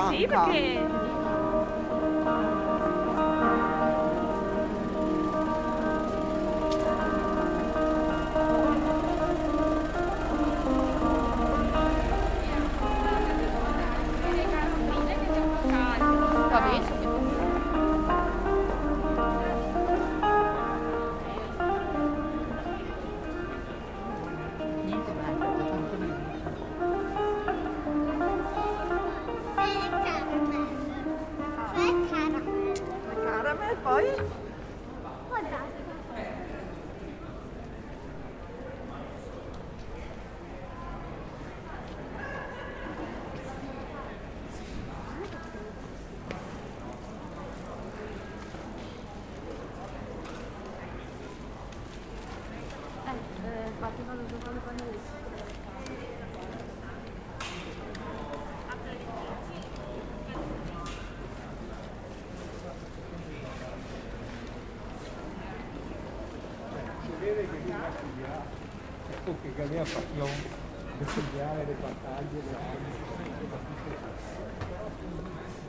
谁不给 Pode? Pode dar. Bate no jogo, não vai nisso. ecco che Galea Papillon, per studiare le battaglie, le armi, le battute,